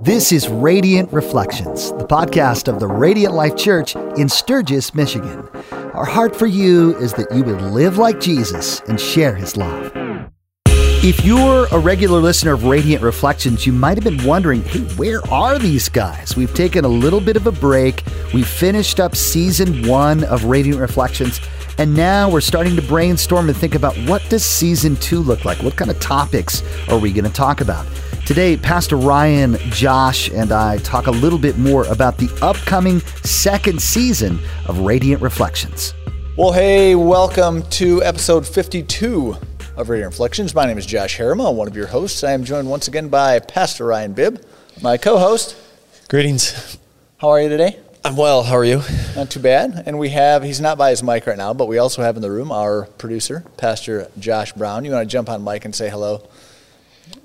This is Radiant Reflections, the podcast of the Radiant Life Church in Sturgis, Michigan. Our heart for you is that you would live like Jesus and share his love. If you're a regular listener of Radiant Reflections, you might have been wondering hey, where are these guys? We've taken a little bit of a break. We finished up season one of Radiant Reflections, and now we're starting to brainstorm and think about what does season two look like? What kind of topics are we going to talk about? Today, Pastor Ryan, Josh, and I talk a little bit more about the upcoming second season of Radiant Reflections. Well, hey, welcome to episode 52 of Radiant Reflections. My name is Josh Harriman, one of your hosts. I am joined once again by Pastor Ryan Bibb, my co host. Greetings. How are you today? I'm well. How are you? Not too bad. And we have, he's not by his mic right now, but we also have in the room our producer, Pastor Josh Brown. You want to jump on mic and say hello,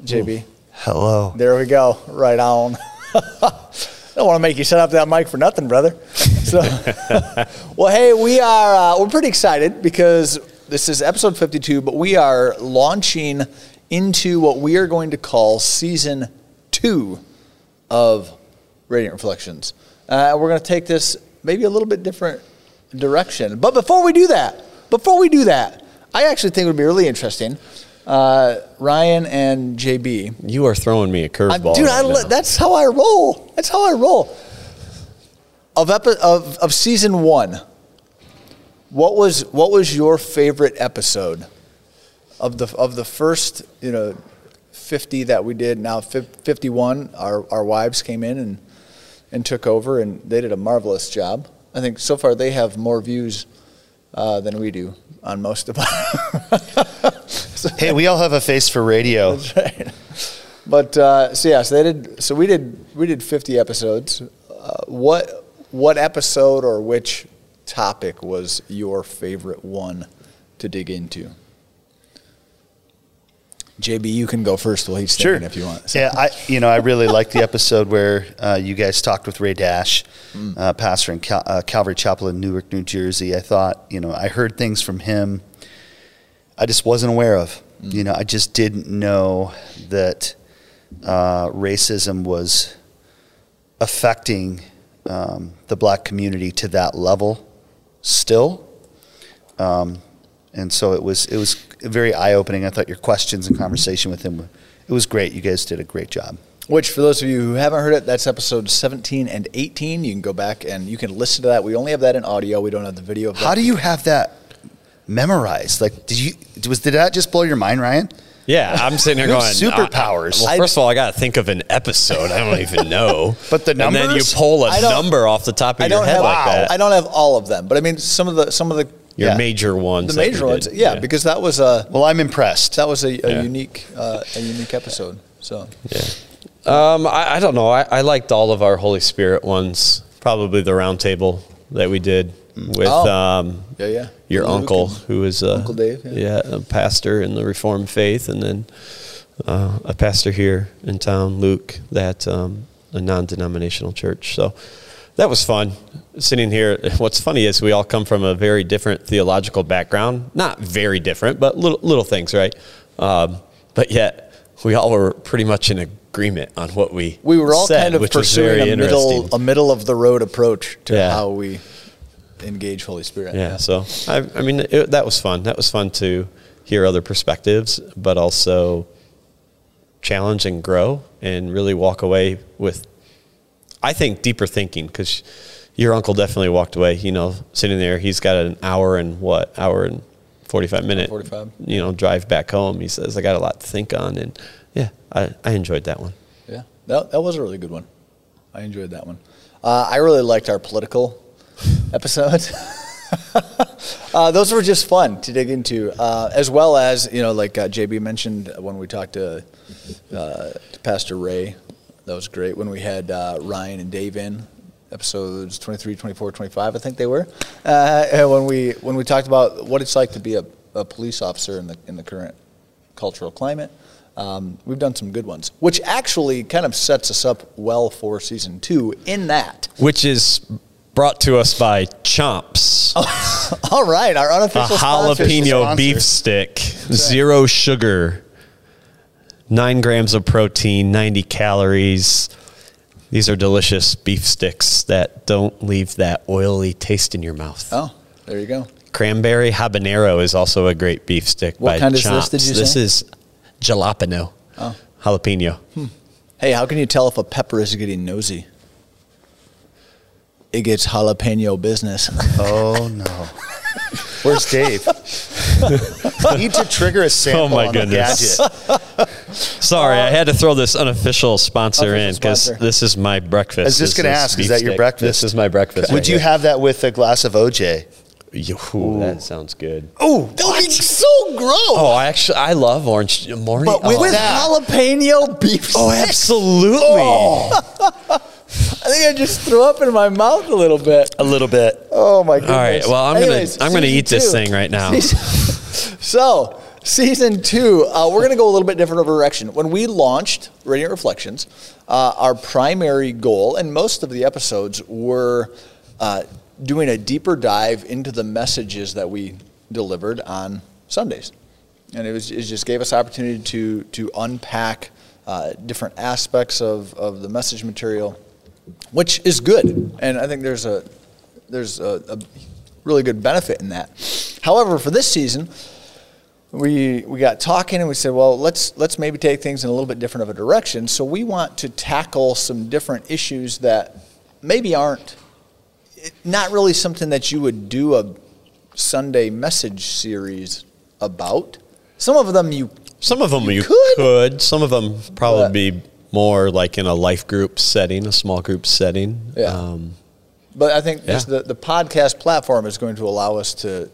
JB? Ooh. Hello. There we go. Right on. I don't want to make you set up that mic for nothing, brother. So, well, hey, we are uh, we're pretty excited because this is episode 52, but we are launching into what we are going to call season two of Radiant Reflections. Uh, we're going to take this maybe a little bit different direction. But before we do that, before we do that, I actually think it would be really interesting uh, Ryan and JB. You are throwing me a curveball, dude. Right I, that's how I roll. That's how I roll. Of, epi- of of season one, what was what was your favorite episode of the of the first you know fifty that we did? Now fifty one, our our wives came in and and took over, and they did a marvelous job. I think so far they have more views uh, than we do on most of them. hey, we all have a face for radio. That's right. But uh, so yeah, so they did. So we did. We did 50 episodes. Uh, what what episode or which topic was your favorite one to dig into? JB, you can go first while he's sure. if you want. So. Yeah, I you know I really liked the episode where uh, you guys talked with Ray Dash, mm. uh, pastor in Cal- uh, Calvary Chapel in Newark, New Jersey. I thought you know I heard things from him I just wasn't aware of. Mm. You know, I just didn't know that uh, racism was affecting um, the black community to that level still. Um, and so it was it was very eye opening. I thought your questions and conversation with him it was great. You guys did a great job. Which, for those of you who haven't heard it, that's episode 17 and 18. You can go back and you can listen to that. We only have that in audio. We don't have the video of that. How do you have that memorized? Like, did you was did that just blow your mind, Ryan? Yeah, I'm sitting here going superpowers. well, first of all, I got to think of an episode. I don't even know. but the numbers, and then you pull a number off the top of your head have, like that. I don't have all of them, but I mean some of the some of the your yeah, major ones. The major ones, yeah, yeah, because that was a. Well, I'm impressed. That was a, a yeah. unique uh, a unique episode. So yeah, um, I, I, don't know. I, I liked all of our Holy Spirit ones. Probably the roundtable that we did with oh. um, yeah, yeah. your Luke uncle, who is a, Uncle Dave, yeah. yeah. a pastor in the Reformed faith, and then uh, a pastor here in town, Luke, that um, a non-denominational church. So that was fun sitting here. What's funny is we all come from a very different theological background. Not very different, but little little things, right? Um, but yet we all were pretty much in agreement on what we we were all said, kind of pursuing a middle a middle of the road approach to yeah. how we engage Holy Spirit. Yeah. yeah. So I, I mean, it, that was fun. That was fun to hear other perspectives, but also challenge and grow and really walk away with, I think, deeper thinking because your uncle definitely walked away. You know, sitting there, he's got an hour and what hour and forty five minute, 45. you know, drive back home. He says, "I got a lot to think on," and yeah, I, I enjoyed that one. Yeah, that that was a really good one. I enjoyed that one. Uh, I really liked our political episodes. uh, those were just fun to dig into, uh, as well as you know, like uh, JB mentioned when we talked to, uh, to, Pastor Ray. That was great when we had uh, Ryan and Dave in episodes 23, 24, 25, I think they were. Uh, and when we when we talked about what it's like to be a, a police officer in the in the current cultural climate. Um, we've done some good ones, which actually kind of sets us up well for season two. In that, which is brought to us by Chomps. Oh, all right, our unofficial a jalapeno sponsor. beef stick, zero sugar, nine grams of protein, ninety calories. These are delicious beef sticks that don't leave that oily taste in your mouth. Oh, there you go. Cranberry habanero is also a great beef stick What by kind is this, did you this say? is jalapeno. Oh. Jalapeno. Hmm. Hey, how can you tell if a pepper is getting nosy? It gets jalapeno business. Oh no. Where's Dave? Need to trigger a oh, sample Oh, my on goodness. Sorry, I had to throw this unofficial sponsor in because this is my breakfast. I was just This gonna ask, is that your breakfast? This is my breakfast. Would right you here. have that with a glass of OJ? Ooh, that sounds good. Oh, that would be so gross. Oh, I actually I love orange morning. but with, oh, with jalapeno beef. oh, sticks. absolutely. Oh. I think I just threw up in my mouth a little bit. a little bit. Oh my goodness! All right, well, I'm Anyways, gonna I'm gonna eat this thing right now. So, season two, uh, we're going to go a little bit different of a direction. When we launched Radiant Reflections, uh, our primary goal, and most of the episodes were uh, doing a deeper dive into the messages that we delivered on Sundays, and it was it just gave us opportunity to to unpack uh, different aspects of of the message material, which is good, and I think there's a there's a, a really good benefit in that. However, for this season, we we got talking and we said, well, let's let's maybe take things in a little bit different of a direction. So we want to tackle some different issues that maybe aren't not really something that you would do a Sunday message series about. Some of them you Some of them you, could. could. Some of them probably But- be more like in a life group setting, a small group setting. Yeah. Um, But I think just Yeah. the, the podcast platform is going to allow us to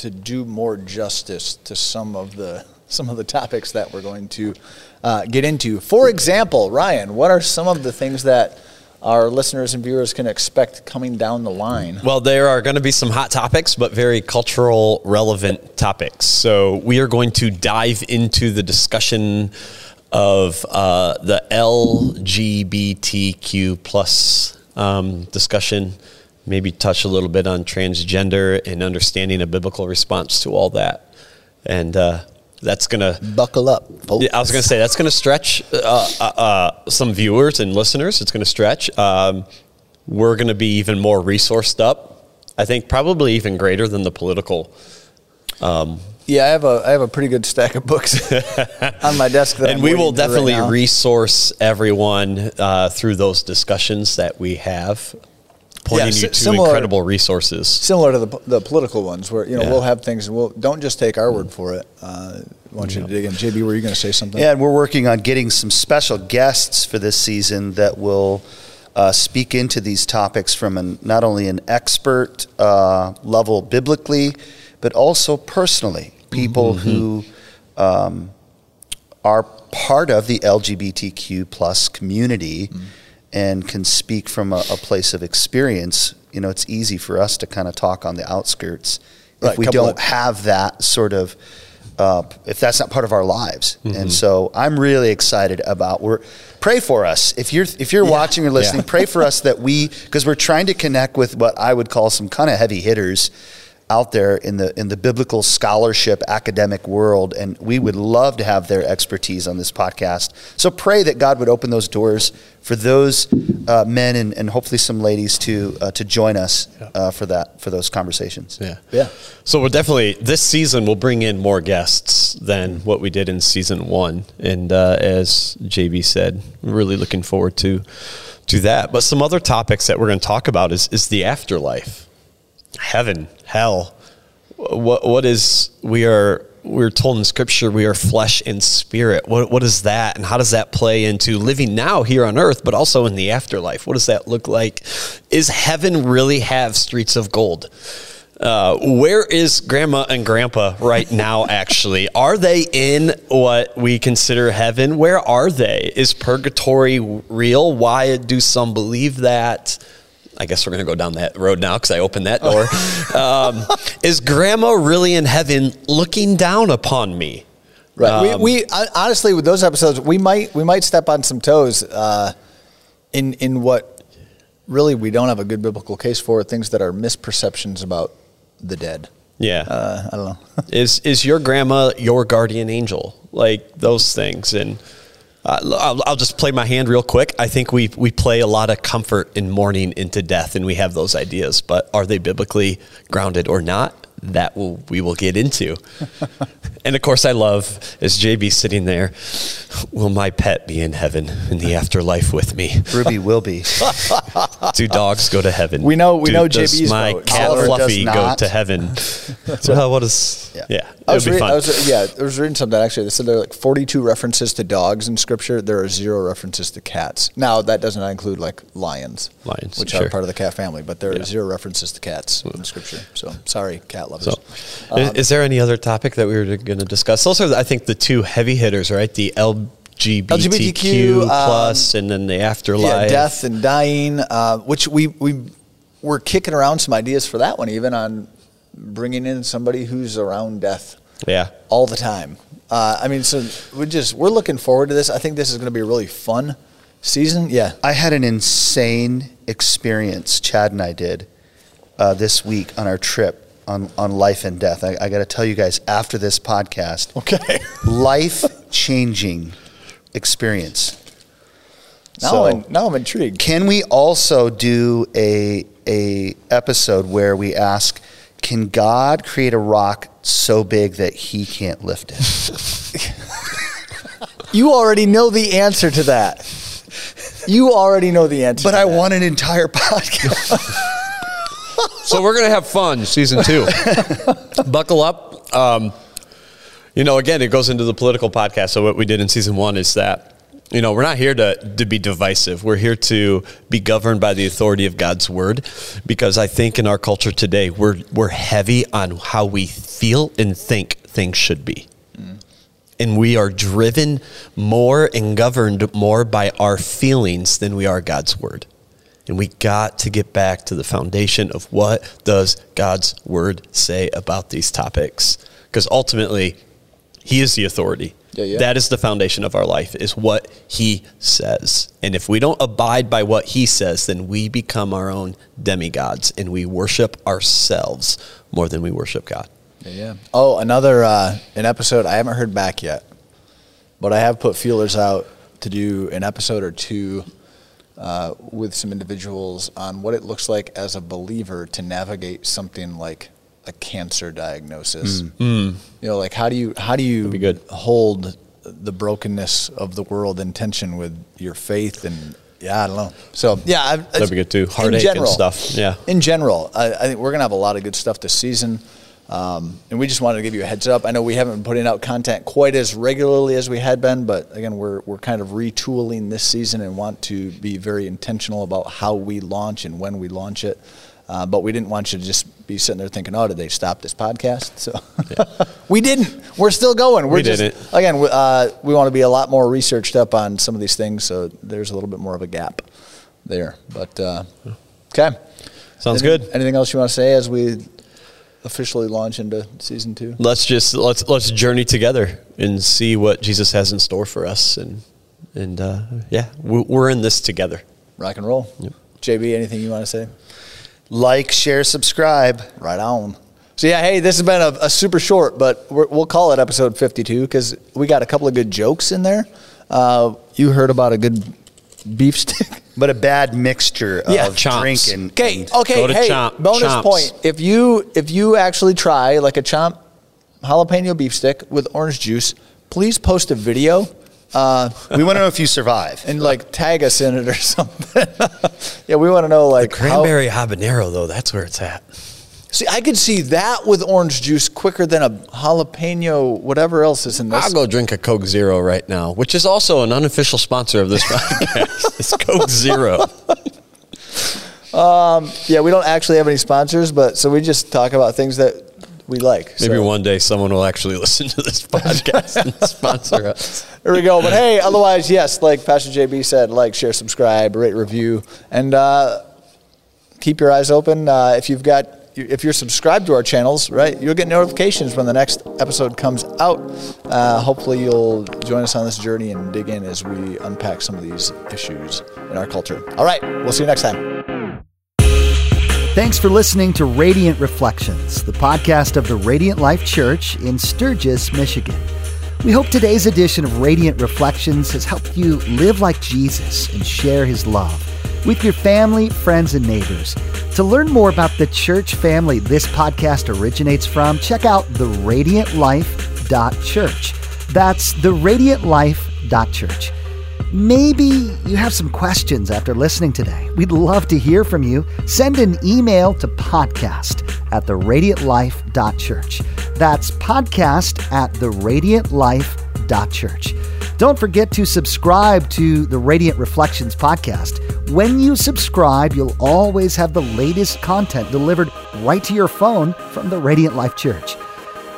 to do more justice to some of the some of the topics that we're going to uh, get into. For example, Ryan, what are some of the things that our listeners and viewers can expect coming down the line? Well, there are going to be some hot topics, but very cultural relevant topics. So we are going to dive into the discussion of uh, the LGBTQ plus um, discussion. Maybe touch a little bit on transgender and understanding a biblical response to all that, and uh, that's going to Buckle up, folks. yeah, I was going to say that's going to stretch uh, uh, uh, some viewers and listeners. It's going to stretch. Um, we're going to be even more resourced up. I think probably even greater than the political. Yeah, I have a I have a pretty good stack of books on my desk that and I'm we will right definitely now. resource everyone uh, through those discussions that we have, pointing si- you to similar- incredible resources. similar to the, the political ones where you know Yeah. we'll have things and we'll don't just take our word for it. Uh, I want you to dig in. JB, were you going to say something? Yeah, and we're working on getting some special guests for this season that will uh, speak into these topics from an, not only an expert uh, level biblically, but also personally. People who um, are part of the LGBTQ plus community and can speak from a, a place of experience. You know, it's easy for us to kind of talk on the outskirts Right, if we don't of- have that sort of uh, if that's not part of our lives. Mm-hmm. And so I'm really excited about we're pray for us. If you're if you're watching or listening, Yeah. pray for us that we because we're trying to connect with what I would call some kind of heavy hitters out there in the in the biblical scholarship academic world and we would love to have their expertise on this podcast so pray that god would open those doors for those uh, men and, and hopefully some ladies to uh, to join us uh, for that for those conversations Yeah. Yeah. So we're definitely this season we'll bring in more guests than what we did in season one, and uh, as JB said, really looking forward to to that. But some other topics that we're going to talk about is is the afterlife, heaven, hell. What what is we are we're told in scripture we are flesh and spirit. What what is that, and how does that play into living now here on earth, but also in the afterlife? What does that look like? Is heaven really have streets of gold? Uh, where is grandma and grandpa right now, actually? Are they in what we consider heaven? Where are they? Is purgatory real? Why do some believe that? I guess we're going to go down that road now because I opened that door. um, is grandma really in heaven looking down upon me? Right. Um, we, we honestly with those episodes, we might we might step on some toes uh, in in what really we don't have a good biblical case for things that are misperceptions about the dead. Yeah. Uh, I don't know. is is your grandma your guardian angel like those things and Uh, I'll, I'll just play my hand real quick. I think we we play a lot of comfort in mourning into death, and we have those ideas. But are they biblically grounded or not? That will we will get into. and of course, I love as JB sitting there. Will my pet be in heaven in the afterlife with me? Ruby will be. Do dogs go to heaven? We know- we Do- know does JB's my vote. cat Oliver Fluffy go to heaven? well, what is? Yeah, Yeah. I was, reading. I was yeah, I was reading something actually. They said there are like 42 references to dogs in Scripture. There are zero references to cats. Now that does not include like lions, Lions, which sure. are part of the cat family, but there are zero references to cats in Scripture. So sorry, cat lovers. So, i- is there any other topic that we were going to discuss? Those are, I think, the two heavy hitters, right? The LGBTQ, LGBTQ, um, plus, and then the yeah, afterlife. death and dying, uh, which we we were kicking around some ideas for that one, even on bringing in somebody who's around death Yeah, all the time. Uh, I mean, so we just we're looking forward to this. I think this is going to be a really fun season. Yeah. I had an insane experience, Chad and I did, uh, this week on our trip on, on life and death. I, I got to tell you guys after this podcast, Okay. life changing experience. Now, So- I'm, now I'm intrigued. Can we also do a a episode where we ask, can God create a rock so big that He can't lift it? You already know the answer to that. You already know the answer. but to I that. want an entire podcast. so we're gonna have fun season two. Buckle up. Um, you know, again, it goes into the political podcast. So what we did in season one is that you know we're not here to to be divisive. We're here to be governed by the authority of God's word, because I think in our culture today we're we're heavy on how we feel and think things should be. Mm. And we are driven more and governed more by our feelings than we are God's word. And we got to get back to the foundation of what does God's word say about these topics? Because ultimately, He is the authority. Yeah, yeah. That is the foundation of our life, is what He says. And if we don't abide by what He says, then we become our own demigods and we worship ourselves more than we worship God. Yeah, yeah. Oh, another uh, an episode I haven't heard back yet, but I have put feelers out to do an episode or two uh, with some individuals on what it looks like as a believer to navigate something like a cancer diagnosis. Mm. You mm. know, like how do you how do you be good. hold the brokenness of the world in tension with your faith and yeah, I don't know. So yeah, I, That'd be good too. in Heartache and stuff. Yeah. in general, I, I think we're gonna have a lot of good stuff this season, um, and we just wanted to give you a heads up. I know we haven't been putting out content quite as regularly as we had been, but again, we're we're kind of retooling this season and want to be very intentional about how we launch and when we launch it. Uh, but we didn't want you to just be sitting there thinking, "Oh, did they stop this podcast?" So we didn't. We're still going. We're We just, didn't. Again, we, uh, we want to be a lot more researched up on some of these things, so there's a little bit more of a gap there. But uh, okay, Sounds Anything- good. Anything else you want to say as we officially launch into season two? let's just let's let's journey together and see what Jesus has in store for us, and and uh, yeah, we- we're in this together. Rock and roll. Yep. JB, anything you want to say? like, share, subscribe. Right on. So yeah, hey, this has been a, a super short, but we're, we'll call it episode 52 because we got a couple of good jokes in there. Uh, you heard about a good beef stick. But a bad mixture of Yeah. Chomps. drink and, Okay, and- okay, Go to hey, Chomp- bonus Chomps. point. If you if you actually try like a chomp jalapeno beef stick with orange juice, please post a video. Uh, we want to know if you survive. and like tag us in it or something. yeah, we want to know like how- Cranberry habanero, though, that's where it's at. See, I could see that with orange juice quicker than a jalapeno, whatever else is in this. I'll go drink a Coke Zero right now, which is also an unofficial sponsor of this podcast. it's Coke Zero. Yeah, we don't actually have any sponsors, but so we just talk about things that we like. Maybe So, one day someone will actually listen to this podcast and sponsor us. There we go. But hey, otherwise, yes, like Pastor JB said, like, share, subscribe, rate, review, and uh, keep your eyes open. Uh, if you've got, if you're subscribed to our channels, right, you'll get notifications when the next episode comes out. Uh, hopefully, you'll join us on this journey and dig in as we unpack some of these issues in our culture. All right, we'll see you next time. Thanks for listening to Radiant Reflections, the podcast of the Radiant Life Church in Sturgis, Michigan. We hope today's edition of Radiant Reflections has helped you live like Jesus and share his love with your family, friends, and neighbors. To learn more about the church family this podcast originates from, check out theradiantlife.church. That's theradiantlife.church. Maybe you have some questions after listening today. We'd love to hear from you. Send an email to podcast at theradiantlife.church. That's podcast at theradiantlife.church. Don't forget to subscribe to the Radiant Reflections podcast. When you subscribe, you'll always have the latest content delivered right to your phone from the Radiant Life Church.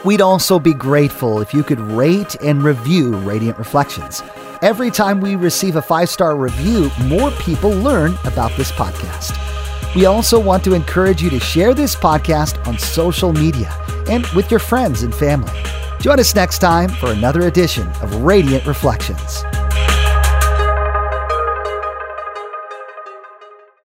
We'd also be grateful if you could rate and review Radiant Reflections. Every time we receive a five star review, more people learn about this podcast. We also want to encourage you to share this podcast on social media and with your friends and family. Join us next time for another edition of Radiant Reflections.